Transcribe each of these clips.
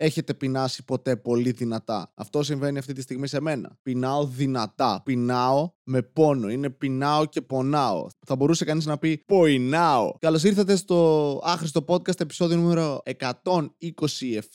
έχετε πεινάσει ποτέ πολύ δυνατά. Αυτό συμβαίνει αυτή τη στιγμή σε μένα. Πεινάω δυνατά. Πεινάω με πόνο. Είναι πεινάω και πονάω. Θα μπορούσε κανείς να πει ποινάω. Καλώς ήρθατε στο άχρηστο podcast επεισόδιο νούμερο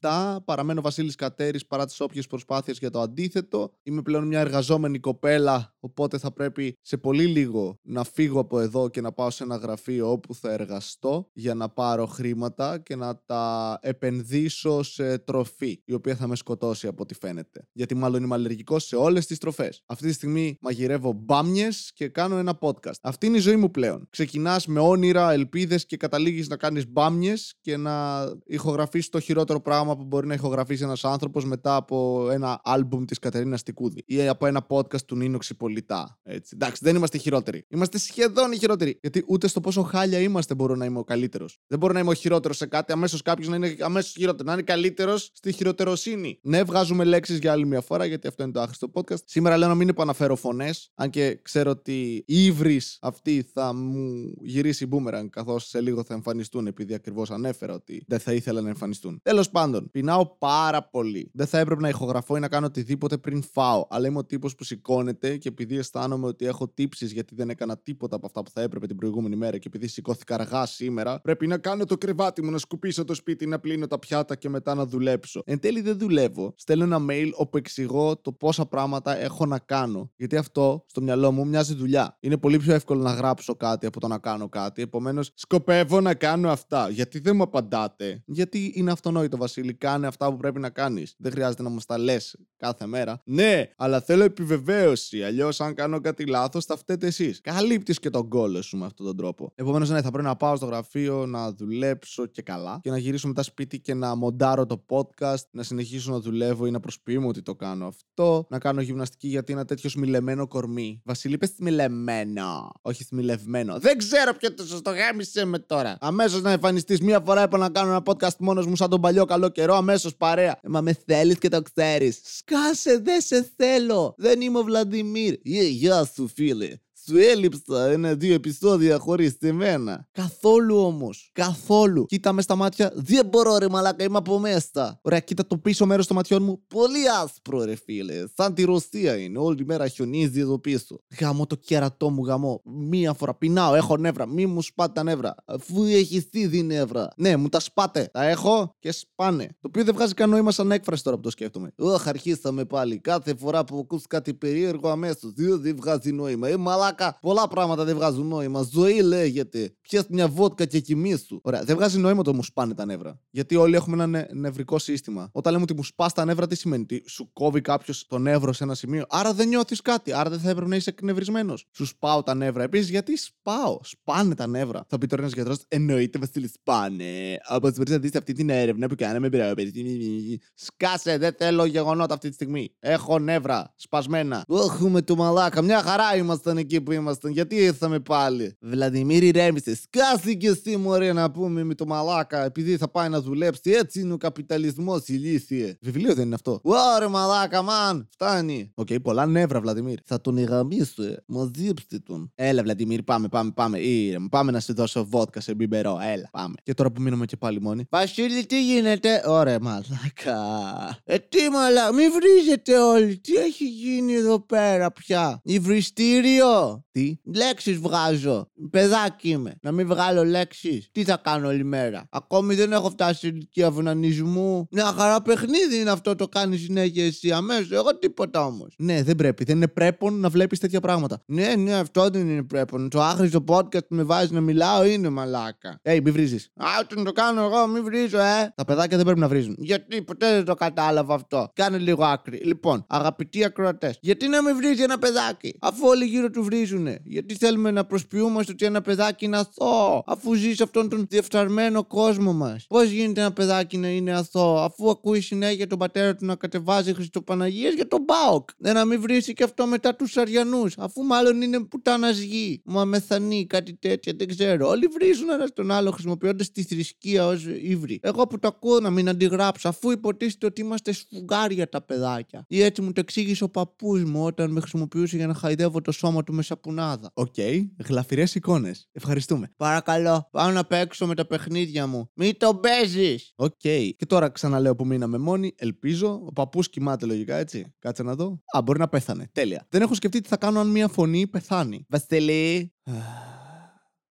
127. Παραμένω Βασίλης Κατέρης παρά τις όποιες προσπάθειες για το αντίθετο. Είμαι πλέον μια εργαζόμενη κοπέλα, οπότε θα πρέπει σε πολύ λίγο να φύγω από εδώ και να πάω σε ένα γραφείο όπου θα εργαστώ για να πάρω χρήματα και να τα επενδύσω σε τροφή, η οποία θα με σκοτώσει από ό,τι φαίνεται. Γιατί μάλλον είμαι αλλεργικός σε όλες τις τροφές. Αυτή τη στιγμή μαγειρεύω μπάμιες και κάνω ένα podcast. Αυτή είναι η ζωή μου πλέον. Ξεκινάς με όνειρα, ελπίδες και καταλήγεις να κάνεις μπάμιες και να ηχογραφήσει το χειρότερο πράγμα που μπορεί να ηχογραφήσει ένας άνθρωπος μετά από ένα άλμπουμ της Κατερίνα Τικούδη ή από ένα podcast του Νίνο Ξυπολιτά. Έτσι. Εντάξει, δεν είμαστε χειρότεροι. Είμαστε σχεδόν οι χειρότεροι. Γιατί ούτε στο πόσο χάλια είμαστε μπορώ να είμαι ο καλύτερος. Δεν μπορώ να είμαι ο χειρότερος σε κάτι, αμέσως κάποιος να είναι αμέσως χειρότερο. Να είναι καλύτερος στη χειροτεροσύνη. Ναι, βγάζουμε λέξεις για άλλη μια φορά, γιατί αυτό είναι το άχρηστο podcast. Σήμερα λέω να μην επαναφέρω φωνές, αν και ξέρω ότι οι ύβρις αυτή θα μου γυρίσει boomerang, καθώς σε λίγο θα εμφανιστούν, επειδή ακριβώς ανέφερα ότι δεν θα ήθελα να εμφανιστούν. Τέλος πάντων, πεινάω πάρα πολύ. Δεν θα έπρεπε να ηχογραφώ ή να κάνω οτιδήποτε πριν φάω, αλλά είμαι ο τύπος που σηκώνεται και επειδή αισθάνομαι ότι έχω τύψεις γιατί δεν έκανα τίποτα από αυτά που θα έπρεπε την προηγούμενη μέρα και επειδή σηκώθηκα αργά σήμερα, πρέπει να κάνω το κρεβάτι μου, να σκουπίσω το σπίτι, να πλύνω τα πιάτα και μετά να δουλέψω. Εν τέλει δεν δουλεύω. Στέλνω ένα mail όπου εξηγώ το πόσα πράγματα έχω να κάνω. Γιατί αυτό στο μυαλό μου μοιάζει δουλειά. Είναι πολύ πιο εύκολο να γράψω κάτι από το να κάνω κάτι. Επομένως, σκοπεύω να κάνω αυτά. Γιατί δεν μου απαντάτε; Γιατί είναι αυτονόητο, Βασίλη. Κάνε αυτά που πρέπει να κάνεις. Δεν χρειάζεται να μας τα λες κάθε μέρα. Ναι, αλλά θέλω επιβεβαίωση. Αλλιώς, αν κάνω κάτι λάθος, θα φταίτε εσείς. Καλύπτεις και τον κόλλο σου με αυτόν τον τρόπο. Επομένως, ναι, θα πρέπει να πάω στο γραφείο, να δουλέψω και καλά. Και να γυρίσω μετά σπίτι και να μοντάρω το podcast, να συνεχίσω να δουλεύω ή να προσποιούμε ότι το κάνω αυτό. Να κάνω γυμναστική γιατί είναι τέτοιο μιλεμένο κορμί. Βασίλη, πες μιλεμένο. Όχι θμιλευμένο. Δεν ξέρω ποιο το σωστό γάμισε με τώρα. Αμέσως να εμφανιστείς μία φορά είπα να κάνω ένα podcast μόνος μου σαν τον παλιό καλό καιρό. Αμέσως παρέα. Ε, μα με θέλεις και το ξέρεις. Σκάσε, δεν σε θέλω. Δεν είμαι ο Βλαντιμίρ. Γεια σου, φίλε. Σου έλειψα ένα-δύο επεισόδια χωρίς μένα. Καθόλου όμως. Καθόλου. Κοίτα μες στα μάτια. Δεν μπορώ, ρε Μαλάκα, είμαι από μέσα. Ωραία, κοίτα το πίσω μέρος των ματιών μου. Πολύ άσπρο, ρε φίλε. Σαν τη Ρωσία είναι. Όλη μέρα χιονίζει εδώ πίσω. Γαμώ το κερατό μου, γαμώ. Μία φορά πεινάω, έχω νεύρα. Μη μου σπάτε τα νεύρα. Αφού έχεις ήδη νεύρα. Ναι, μου τα σπάτε. Τα έχω και σπάνε. Το οποίο δεν βγάζει καν νόημα σαν έκφραση τώρα που το σκέφτομαι. Ωχ, αρχίσαμε πάλι. Κάθε φορά που ακούς κάτι περίεργο αμέσως. Δεν βγάζει νόημα. Ε, μαλάκα μαλάκα. Πολλά πράγματα δεν βγάζουν νόημα. Ζωή λέγεται. Πιες μια βότκα και κοιμήσου. Ωραία, δεν βγάζει νόημα το μου σπάνε τα νεύρα. Γιατί όλοι έχουμε ένα νευρικό σύστημα. Όταν λέμε ότι μου σπάς τα νεύρα, τι σημαίνει; Τι, σου κόβει κάποιος το νεύρο σε ένα σημείο; Άρα δεν νιώθεις κάτι. Άρα δεν θα έπρεπε να είσαι εκνευρισμένος. Σου σπάω τα νεύρα. Επίσης, γιατί σπάω; Σπάνε τα νεύρα. Θα πει τώρα ένας γιατρός, εννοείται Βασίλη, σπάνε. Όπω μπορεί να δει αυτή την έρευνα που κάναμε, παιδί. Σκάσε, δεν θέλω γεγονότα αυτή τη στιγμή. Έχω νεύρα σπασμένα. Έχουμε το μαλάκα. Μια χαρά ήμασταν εκεί που ήμασταν. Γιατί ήρθαμε πάλι; Βλαδιμίρ ηρέμησε. Σκάσει και εσύ μωρέ να πούμε με το μαλάκα. Επειδή θα πάει να δουλέψει. Έτσι είναι ο καπιταλισμός ηλίθιε. Βιβλίο δεν είναι αυτό. Ωρα μαλάκα, man. Φτάνει. OK, okay, πολλά νεύρα, Βλαδιμίρ. Θα τον εγαμίσω, ε. Μαζίψτε τον. Έλα, Βλαδιμίρ, πάμε, πάμε, πάμε. Ήρεμ. Πάμε να σε δώσω βότκα σε μπιμπερό. Έλα, πάμε. Και τώρα που μείνουμε και πάλι μόνοι. Βασίλη, τι γίνεται; Ωραία, μαλάκα. Ε, τι μαλάκα. Μη βρίζετε όλοι. Τι έχει γίνει εδώ πέρα πια; Υβριστήριο. Τι. Λέξεις βγάζω; Παιδάκι είμαι. Να μην βγάλω λέξεις. Τι θα κάνω όλη μέρα; Ακόμη δεν έχω φτάσει σε ηλικία αυνανισμού. Μια χαρά παιχνίδι είναι αυτό το κάνεις συνέχεια εσύ αμέσως. Εγώ τίποτα όμως. Ναι, δεν πρέπει. Δεν είναι πρέπον να βλέπεις τέτοια πράγματα. Ναι, ναι, αυτό δεν είναι πρέπον. Το άχρηστο podcast που με βάζεις να μιλάω είναι μαλάκα. Ε, μη βρίζεις. Α, όταν το κάνω εγώ, μη βρίζω, ε. Τα παιδάκια δεν πρέπει να βρίζουν. Γιατί ποτέ δεν το κατάλαβα αυτό. Κάνε λίγο άκρη. Λοιπόν, αγαπητοί ακροατές, γιατί να μην βρίζει ένα παιδάκι, αφού όλοι γύρω του βρίζουν; Γιατί θέλουμε να προσποιούμαστε ότι ένα παιδάκι είναι αθώο, αφού ζει σε αυτόν τον διεφθαρμένο κόσμο μας. Πώς γίνεται ένα παιδάκι να είναι αθώο, αφού ακούει συνέχεια τον πατέρα του να κατεβάζει Χριστοπαναγίες για τον Μπάοκ. Δεν να μην βρει και αυτό μετά τους Αριανούς, αφού μάλλον είναι πουτάνας γη. Μα μεθανή, κάτι τέτοια, δεν ξέρω. Όλοι βρίζουν ένα τον άλλο χρησιμοποιώντας τη θρησκεία ως ύβρι. Εγώ που το ακούω να μην αντιγράψω, αφού υποτίθεται ότι είμαστε σφουγγάρια τα παιδάκια. Ή έτσι μου το εξήγησε ο παππούς μου όταν με χρησιμοποιούσε για να χαϊδεύω το σώμα του μες σαπουνάδα. Οκ, okay. Γλαφυρές εικόνες. Ευχαριστούμε. Παρακαλώ, πάω να παίξω με τα παιχνίδια μου. Μη το παίζεις. Οκ. Okay. Και τώρα ξαναλέω που μείναμε μόνοι. Ελπίζω. Ο παππούς κοιμάται λογικά, έτσι. Κάτσε να δω. Α, μπορεί να πέθανε. Τέλεια. Δεν έχω σκεφτεί τι θα κάνω αν μείνω ορφανή πεθάνει. Βασιλή.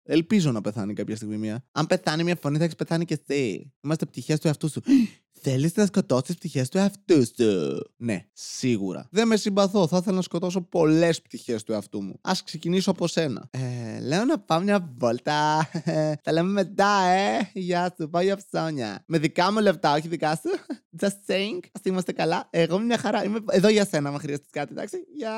Ελπίζω να πεθάνει κάποια στιγμή μία. Αν πεθάνει μια φωνή, θα έχεις πεθάνει και εσύ. Είμαστε πτυχές του εαυτού σου. Θέλεις να σκοτώσεις τι πτυχές του εαυτού σου; Ναι, σίγουρα. Δεν με συμπαθώ. Θα ήθελα να σκοτώσω πολλές πτυχές του εαυτού μου. Α ξεκινήσω από σένα. Ε, λέω να πάω μια βόλτα. Τα λέμε μετά, ε. Γεια σου, πάω για ψώνια. Με δικά μου λεφτά, όχι δικά σου. Just saying. Α είμαστε καλά. Εγώ μια χαρά. Είμαι εδώ για σένα, αν χρειαστείς κάτι, εντάξει. Γεια.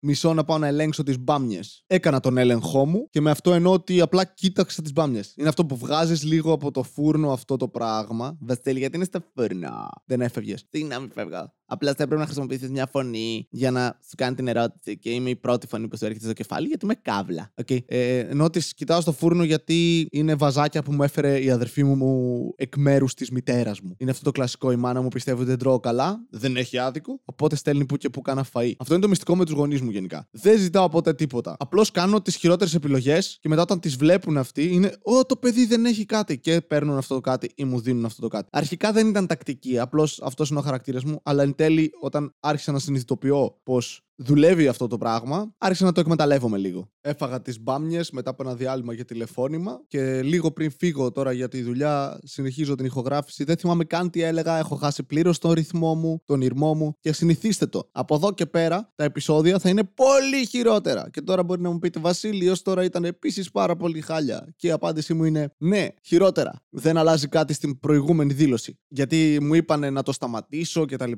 Μισό να πάω να ελέγξω τις μπάμιες. Έκανα τον έλεγχό μου και με αυτό εννοώ ότι απλά κοίταξα τις μπάμιες. Είναι αυτό που βγάζεις λίγο από το φούρνο αυτό το πράγμα. Βασίλη, γιατί είναι στα φούρνο. Δεν έφευγε. Τι να μην φεύγα. Απλά θα έπρεπε να χρησιμοποιήσεις μια φωνή για να σου κάνει την ερώτηση. Και είμαι η πρώτη φωνή που σου έρχεται στο κεφάλι γιατί είμαι κάβλα. Okay. Ε, ενώ τη κοιτάω στο φούρνο γιατί είναι βαζάκια που μου έφερε η αδερφή μου εκ μέρους της μητέρας μου. Είναι αυτό το κλασικό. Η μάνα μου πιστεύει ότι δεν τρώω καλά. Δεν έχει άδικο. Οπότε στέλνει που και που κάνα φαΐ. Αυτό είναι το μυστικό με τους γονείς μου γενικά. Δεν ζητάω ποτέ τίποτα. Απλώς κάνω τις χειρότερες επιλογές και μετά όταν τις βλέπουν αυτοί είναι Ω, το παιδί δεν έχει κάτι. Και παίρνουν αυτό το κάτι ή μου δίνουν αυτό το κάτι. Αρχικά δεν ήταν τακτική. Απλώς αυτός είναι ο χαρακτήρας μου. Αλλά εν τέλει, όταν άρχισα να συνειδητοποιώ πως δουλεύει αυτό το πράγμα, άρχισα να το εκμεταλλεύομαι λίγο. Έφαγα τις μπάμιες μετά από ένα διάλειμμα για τηλεφώνημα και λίγο πριν φύγω τώρα για τη δουλειά, συνεχίζω την ηχογράφηση. Δεν θυμάμαι καν τι έλεγα. Έχω χάσει πλήρως τον ρυθμό μου, τον ήρμό μου και συνηθίστε το. Από εδώ και πέρα τα επεισόδια θα είναι πολύ χειρότερα. Και τώρα μπορεί να μου πείτε, Βασίλη, έω τώρα ήταν επίσης πάρα πολύ χάλια. Και η απάντησή μου είναι ναι, χειρότερα. Δεν αλλάζει κάτι στην προηγούμενη δήλωση. Γιατί μου είπανε να το σταματήσω κτλ.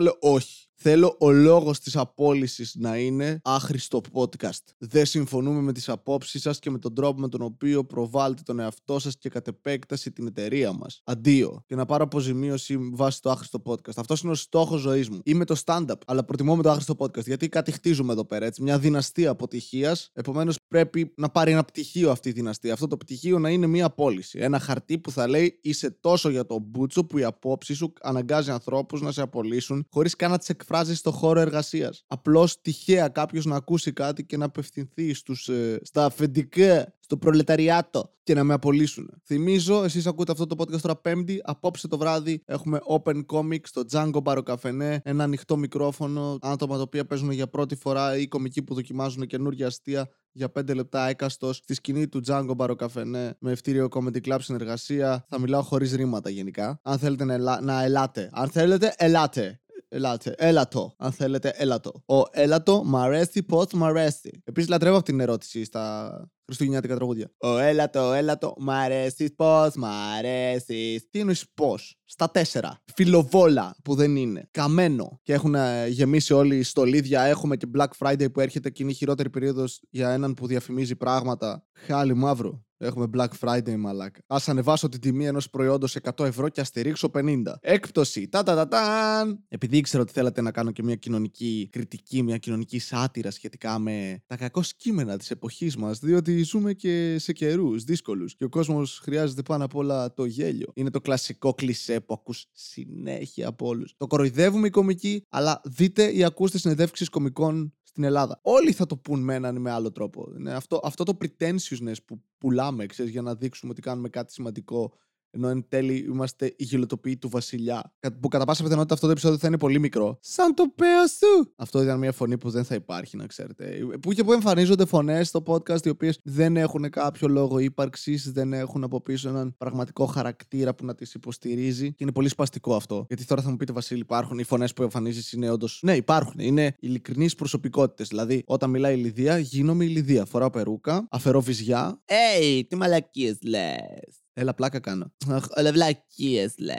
Λέω όχι. Θέλω ο λόγος της απόλυσης να είναι άχρηστο podcast. Δεν συμφωνούμε με τις απόψεις σας και με τον τρόπο με τον οποίο προβάλλετε τον εαυτό σας και κατ' επέκταση την εταιρεία μας. Αντίο. Και να πάρω αποζημίωση βάσει το άχρηστο podcast. Αυτός είναι ο στόχος ζωής μου. Είμαι το stand-up, αλλά προτιμώ με το άχρηστο podcast. Γιατί κάτι χτίζουμε εδώ πέρα, έτσι. Μια δυναστεία αποτυχίας. Επομένως πρέπει να πάρει ένα πτυχίο αυτή η δυναστεία. Αυτό το πτυχίο να είναι μια πώληση. Ένα χαρτί που θα λέει είσαι τόσο για τον μπούτσο που η απόψη σου αναγκάζει ανθρώπους να σε απολύσουν χωρίς καν να τις εκφράζεις στο χώρο εργασίας. Απλώς τυχαία κάποιος να ακούσει κάτι και να απευθυνθεί στους, ε, στα αφεντικά, στο προλεταριάτο και να με απολύσουν. Θυμίζω, εσείς ακούτε αυτό το podcast τώρα Πέμπτη. Απόψε το βράδυ έχουμε Open Comics στο Django Barocafene. Ένα ανοιχτό μικρόφωνο. Άτομα τα οποία παίζουν για πρώτη φορά ή κομικοί που δοκιμάζουν καινούργια αστεία για 5 λεπτά έκαστος στη σκηνή του Django Barocafene με ευτήριο Comedy Club συνεργασία. Θα μιλάω χωρίς ρήματα γενικά. Αν θέλετε να, ελα... να ελάτε. Αν θέλετε, ελάτε ελάτε. Έλατο. Αν θέλετε, έλατο. Ο έλατο μ' αρέσει πώς μ' αρέσει. Επίσης, λατρεύω αυτή την ερώτηση στα χριστουγεννιάτικα τραγούδια. Ο έλατο, έλατο, μ' αρέσεις πώς μ' αρέσεις. Τι εννοείς πώς; Στα τέσσερα. Φιλοβόλα που δεν είναι. Καμένο. Και έχουν ε, γεμίσει όλοι στολίδια. Έχουμε και Black Friday που έρχεται και είναι η χειρότερη περίοδος για έναν που διαφημίζει πράγματα. Χάλι μαύρο. Έχουμε Black Friday, μαλάκα. Α ανεβάσω την τιμή ενός προϊόντος 100 ευρώ και αστηρίξω 50. Έκπτωση. Τα τα τα ταν. Επειδή ήξερα ότι θέλατε να κάνω και μια κοινωνική κριτική, μια κοινωνική σάτυρα σχετικά με τα κακό κείμενα της εποχής μας, διότι ζούμε και σε καιρούς δύσκολους και ο κόσμος χρειάζεται πάνω απ' όλα το γέλιο. Είναι το κλασικό κλισέ που ακούς συνέχεια από όλους. Το κοροϊδεύουμε οι κομικοί, αλλά δείτε ή ακούστε συνεντεύξεις κομικών στην Ελλάδα. Όλοι θα το πούν με έναν ή με άλλο τρόπο. Είναι αυτό, αυτό το pretentiousness που πουλάμε, ξέρεις, για να δείξουμε ότι κάνουμε κάτι σημαντικό ενώ εν τέλει είμαστε η γελοτοποιοί του βασιλιά. Που κατά πάσα πιθανότητα αυτό το επεισόδιο θα είναι πολύ μικρό. Σαν το παίο σου! Αυτό ήταν μια φωνή που δεν θα υπάρχει, να ξέρετε. Που και που εμφανίζονται φωνές στο podcast οι οποίες δεν έχουν κάποιο λόγο ύπαρξης, δεν έχουν από πίσω έναν πραγματικό χαρακτήρα που να τις υποστηρίζει. Και είναι πολύ σπαστικό αυτό. Γιατί τώρα θα μου πείτε, Βασίλη, υπάρχουν οι φωνές που εμφανίζεις είναι όντω. Ναι, υπάρχουν. Είναι ειλικρινεί προσωπικότητες. Δηλαδή, όταν μιλάει η Λιδία, γίνομαι η Λιδία. Φοράω περούκα, αφαιρώ βυζιά. Hey, τι μαλακίες λες. Έλα, πλάκα κάνω. Αχ, αλλά βλακίε λε.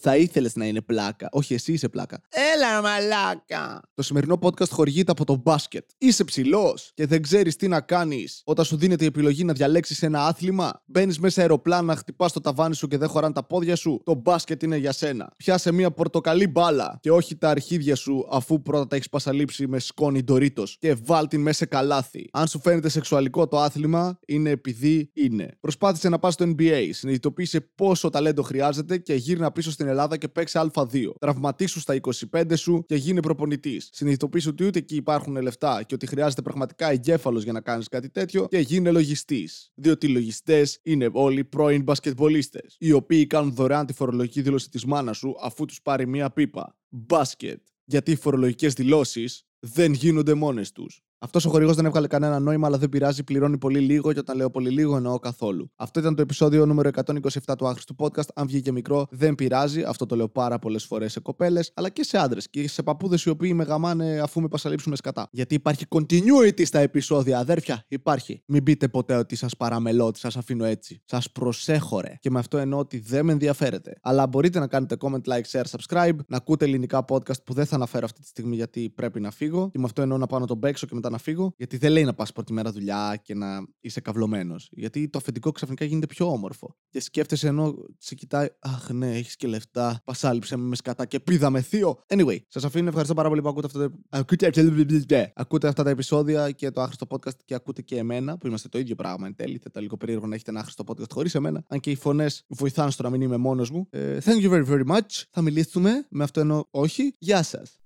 Θα ήθελες να είναι πλάκα. Όχι, εσύ είσαι πλάκα. Έλα, μαλάκα. Το σημερινό podcast χορηγείται από το μπάσκετ. Είσαι ψηλός και δεν ξέρεις τι να κάνεις όταν σου δίνεται η επιλογή να διαλέξεις ένα άθλημα. Μπαίνεις μέσα αεροπλάνα, να χτυπάς το ταβάνι σου και δεν χωράνε τα πόδια σου. Το μπάσκετ είναι για σένα. Πιάσε μια πορτοκαλί μπάλα και όχι τα αρχίδια σου αφού πρώτα τα έχεις πασαλείψει με σκόνη ντορίτος και βάλ την μέσα καλάθι. Αν σου φαίνεται σεξουαλικό το άθλημα, είναι επειδή είναι. Προσπάθησε να πας στο NBA, συνειδητοποίησε πόσο ταλέντο χρειάζεται και γύρνα πίσω στη στην Ελλάδα και παίξει Α2. Τραυματίσου στα 25 σου και γίνει προπονητής. Συνειδητοποιήσου ότι ούτε εκεί υπάρχουν λεφτά και ότι χρειάζεται πραγματικά εγκέφαλος για να κάνεις κάτι τέτοιο και γίνε λογιστής. Διότι οι λογιστές είναι όλοι πρώην μπασκετμπολίστες, οι οποίοι κάνουν δωρεάν τη φορολογική δήλωση της μάνας σου αφού τους πάρει μία πίπα. Μπάσκετ. Γιατί οι φορολογικές δηλώσεις δεν γίνονται μόνες τους. Αυτός ο χορηγός δεν έβγαλε κανένα νόημα, αλλά δεν πειράζει, πληρώνει πολύ λίγο και όταν λέω πολύ λίγο εννοώ καθόλου. Αυτό ήταν το επεισόδιο νούμερο 127 του άχρηστου podcast. Αν βγήκε μικρό, δεν πειράζει. Αυτό το λέω πάρα πολλές φορές σε κοπέλες, αλλά και σε άντρες και σε παππούδες οι οποίοι με γαμάνε αφού με πασαλείψουμε σκατά. Γιατί υπάρχει continuity στα επεισόδια, αδέρφια. Υπάρχει. Μην πείτε ποτέ ότι σας παραμελώ, ότι σας αφήνω έτσι. Σας προσέχωρε. Και με αυτό εννοώ ότι δεν με ενδιαφέρετε. Αλλά μπορείτε να κάνετε comment, like, share, subscribe, να ακούτε ελληνικά podcast που δεν θα αναφέρω αυτή τη στιγμή γιατί πρέπει να φύγω. Και με αυτό εννοώ να πάω να τον παίξω και μετά να φύγω, γιατί δεν λέει να πας πρώτη μέρα δουλειά και να είσαι καυλωμένος. Γιατί το αφεντικό ξαφνικά γίνεται πιο όμορφο. Και σκέφτεσαι ενώ σε κοιτάει, Αχ, ναι, έχεις και λεφτά. Πασάλιψε με σκατά και πήδαμε θείο. Anyway, σας αφήνω. Ευχαριστώ πάρα πολύ που ακούτε, αυτό το... ακούτε... ακούτε αυτά τα επεισόδια και το άχρηστο podcast και ακούτε και εμένα, που είμαστε το ίδιο πράγμα εν τέλει. Θα ήταν λίγο περίεργο να έχετε ένα άχρηστο podcast χωρίς εμένα. Αν και οι φωνές βοηθάνε στο να μην είμαι μόνος μου. Ε, thank you very, very much. Θα μιλήσουμε. Με αυτό εννοώ όχι. Γεια σας.